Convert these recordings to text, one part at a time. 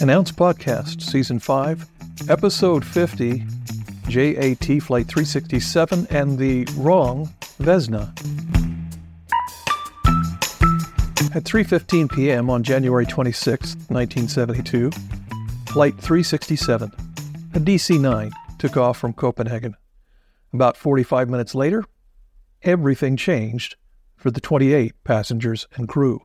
An Ounce Podcast, Season 5, Episode 50, JAT Flight 367, and the wrong Vesna. At 3:15 p.m. on January 26, 1972, Flight 367, a DC-9, took off from Copenhagen. About 45 minutes later, everything changed for the 28 passengers and crew.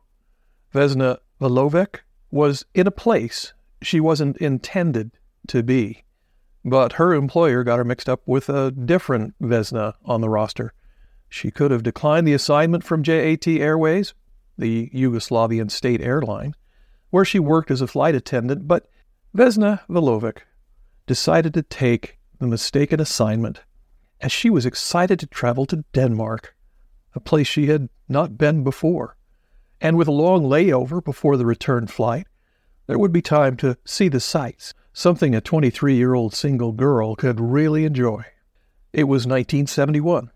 Vesna Vulovic was in a place she wasn't intended to be. But her employer got her mixed up with a different Vesna on the roster. She could have declined the assignment from JAT Airways, the Yugoslavian state airline, where she worked as a flight attendant, but Vesna Vulovic decided to take the mistaken assignment as she was excited to travel to Denmark, a place she had not been before. And with a long layover before the return flight, there would be time to see the sights, something a 23 year old single girl could really enjoy. It was 1971,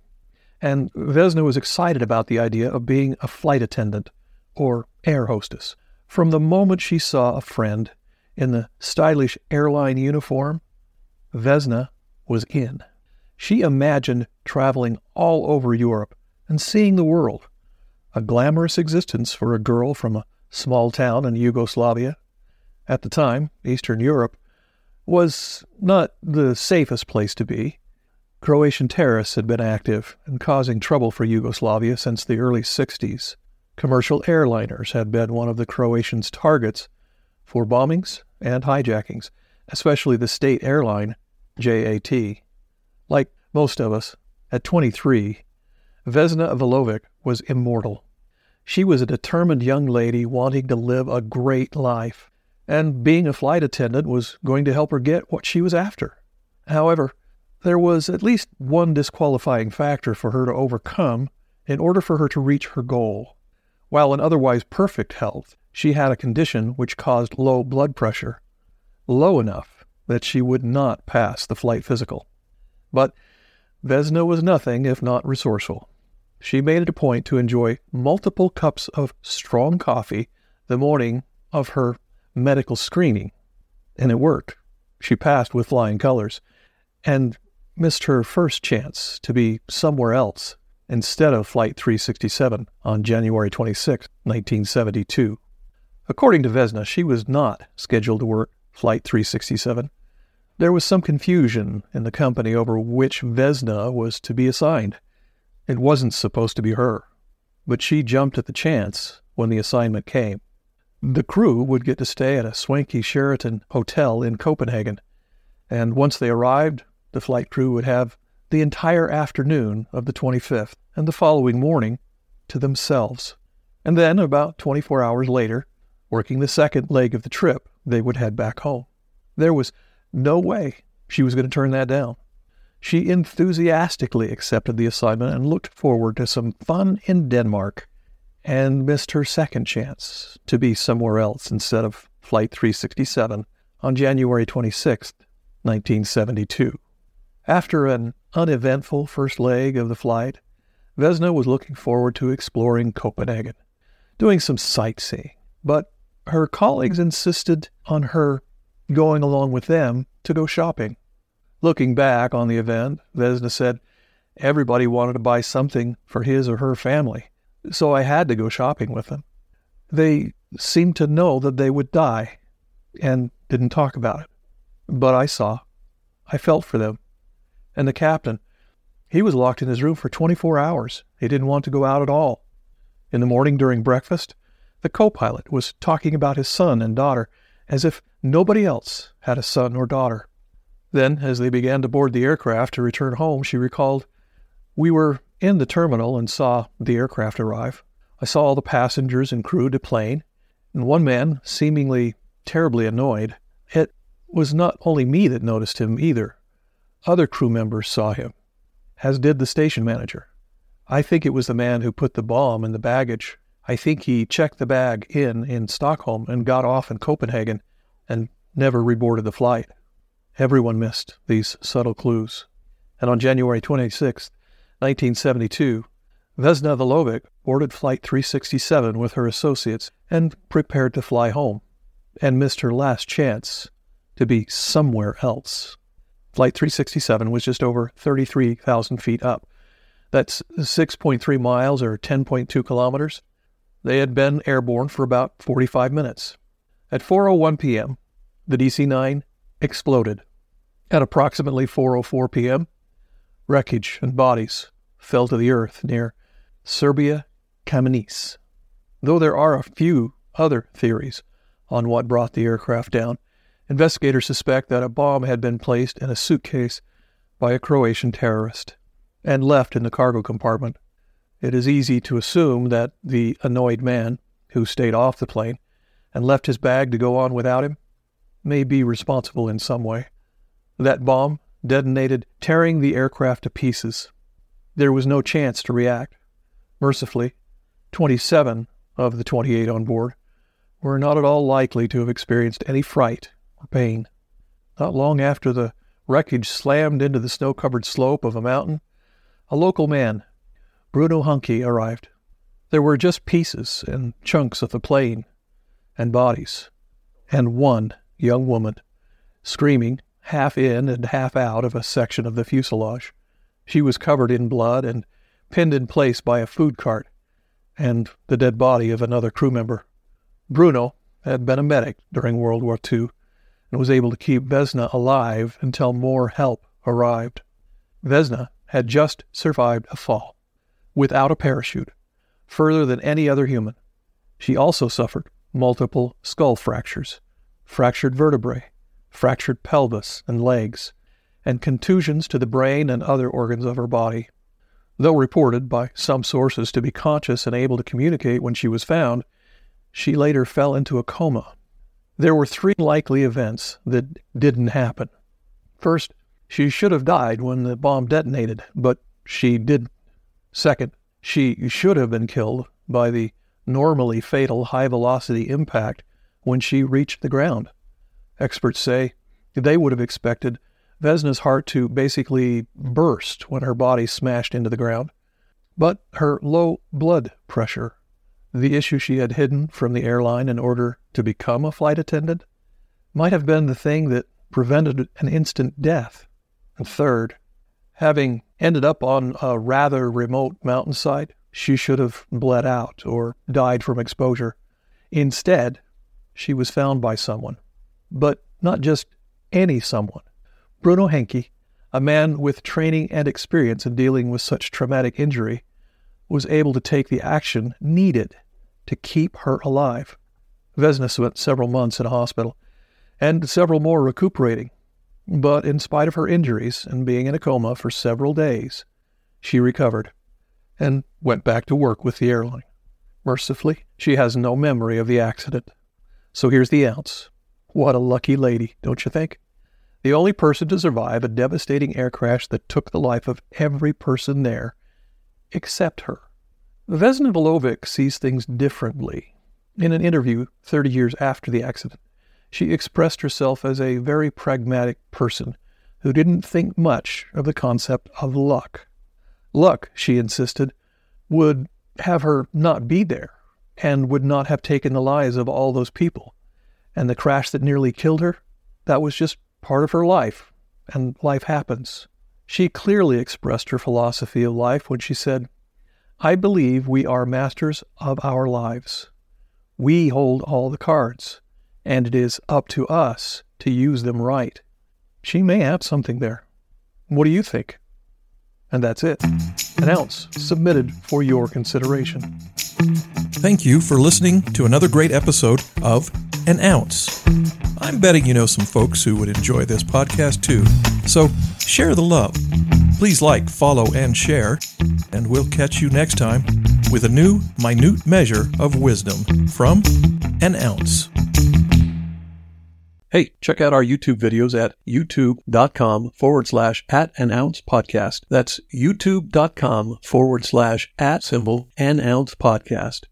and Vesna was excited about the idea of being a flight attendant or air hostess. From the moment she saw a friend in the stylish airline uniform, Vesna was in. She imagined traveling all over Europe and seeing the world, a glamorous existence for a girl from a small town in Yugoslavia at the time, Eastern Europe, was not the safest place to be. Croatian terrorists had been active and causing trouble for Yugoslavia since the early 60s. Commercial airliners had been one of the Croatians' targets for bombings and hijackings, especially the state airline, JAT. Like most of us, at 23, Vesna Vulovic was immortal. She was a determined young lady wanting to live a great life and being a flight attendant was going to help her get what she was after. However, there was at least one disqualifying factor for her to overcome in order for her to reach her goal. While in otherwise perfect health, she had a condition which caused low blood pressure, low enough that she would not pass the flight physical. But Vesna was nothing if not resourceful. She made it a point to enjoy multiple cups of strong coffee the morning of her medical screening, and it worked. She passed with flying colors and missed her first chance to be somewhere else instead of Flight 367 on January 26, 1972. According to Vesna, she was not scheduled to work Flight 367. There was some confusion in the company over which Vesna was to be assigned. It wasn't supposed to be her, but she jumped at the chance when the assignment came. The crew would get to stay at a swanky Sheraton hotel in Copenhagen, and once they arrived, the flight crew would have the entire afternoon of the 25th and the following morning to themselves. And then, about 24 hours later, working the second leg of the trip, they would head back home. There was no way she was going to turn that down. She enthusiastically accepted the assignment and looked forward to some fun in Denmark and missed her second chance to be somewhere else instead of Flight 367 on January 26, 1972. After an uneventful first leg of the flight, Vesna was looking forward to exploring Copenhagen, doing some sightseeing, but her colleagues insisted on her going along with them to go shopping. Looking back on the event, Vesna said everybody wanted to buy something for his or her family, so I had to go shopping with them. They seemed to know that they would die and didn't talk about it. But I saw. I felt for them. And the captain, he was locked in his room for 24 hours. He didn't want to go out at all. In the morning during breakfast, the co pilot was talking about his son and daughter as if nobody else had a son or daughter. Then, as they began to board the aircraft to return home, she recalled, We were in the terminal and saw the aircraft arrive. I saw all the passengers and crew deplane, and one man, seemingly terribly annoyed, it was not only me that noticed him either. Other crew members saw him, as did the station manager. I think it was the man who put the bomb in the baggage. I think he checked the bag in in Stockholm and got off in Copenhagen and never reboarded the flight. Everyone missed these subtle clues. And on January 26th, 1972, Vesna Vulovic boarded Flight 367 with her associates and prepared to fly home. and missed her last chance to be somewhere else. Flight 367 was just over 33,000 feet up. That's 6.3 miles or 10.2 kilometers. They had been airborne for about 45 minutes. At 4:01 p.m., the DC-9 exploded. At approximately 4:04 p.m., wreckage and bodies fell to the earth near Srbská Kamenice. Though there are a few other theories on what brought the aircraft down, investigators suspect that a bomb had been placed in a suitcase by a Croatian terrorist and left in the cargo compartment. It is easy to assume that the annoyed man who stayed off the plane and left his bag to go on without him may be responsible in some way. That bomb detonated, tearing the aircraft to pieces. There was no chance to react. Mercifully, 27 of the 28 on board were not at all likely to have experienced any fright or pain. Not long after the wreckage slammed into the snow covered slope of a mountain, a local man, Bruno Honke, arrived. There were just pieces and chunks of the plane and bodies, and one young woman screaming half in and half out of a section of the fuselage. She was covered in blood and pinned in place by a food cart and the dead body of another crew member. Bruno had been a medic during World War II and was able to keep Vesna alive until more help arrived. Vesna had just survived a fall without a parachute, further than any other human. She also suffered multiple skull fractures, fractured vertebrae, fractured pelvis and legs, and contusions to the brain and other organs of her body. Though reported by some sources to be conscious and able to communicate when she was found, she later fell into a coma. There were three likely events that didn't happen. First, she should have died when the bomb detonated, but she didn't. Second, she should have been killed by the normally fatal high velocity impact when she reached the ground. Experts say they would have expected Vesna's heart to basically burst when her body smashed into the ground. But her low blood pressure, the issue she had hidden from the airline in order to become a flight attendant, might have been the thing that prevented an instant death. And third, having ended up on a rather remote mountainside, she should have bled out or died from exposure. Instead, she was found by someone. But not just any someone. Bruno Honke, a man with training and experience in dealing with such traumatic injury, was able to take the action needed to keep her alive. Vesna spent several months in a hospital and several more recuperating. But in spite of her injuries and being in a coma for several days, she recovered and went back to work with the airline. Mercifully, she has no memory of the accident. So here's the ounce. What a lucky lady, don't you think? the only person to survive a devastating air crash that took the life of every person there, except her. Vesna Vulovic sees things differently. In an interview 30 years after the accident, she expressed herself as a very pragmatic person who didn't think much of the concept of luck. Luck, she insisted, would have her not be there and would not have taken the lives of all those people. And the crash that nearly killed her, that was just part of her life, and life happens. She clearly expressed her philosophy of life when she said, I believe we are masters of our lives. We hold all the cards, and it is up to us to use them right. She may have something there. What do you think? And that's it. An ounce submitted for your consideration. Thank you for listening to another great episode of An Ounce. I'm betting you know some folks who would enjoy this podcast too. So share the love. Please like, follow, and share. And we'll catch you next time with a new minute measure of wisdom from An Ounce. Hey, check out our YouTube videos at youtube.com forward slash at an ounce podcast. That's youtube.com forward slash at symbol an ounce podcast.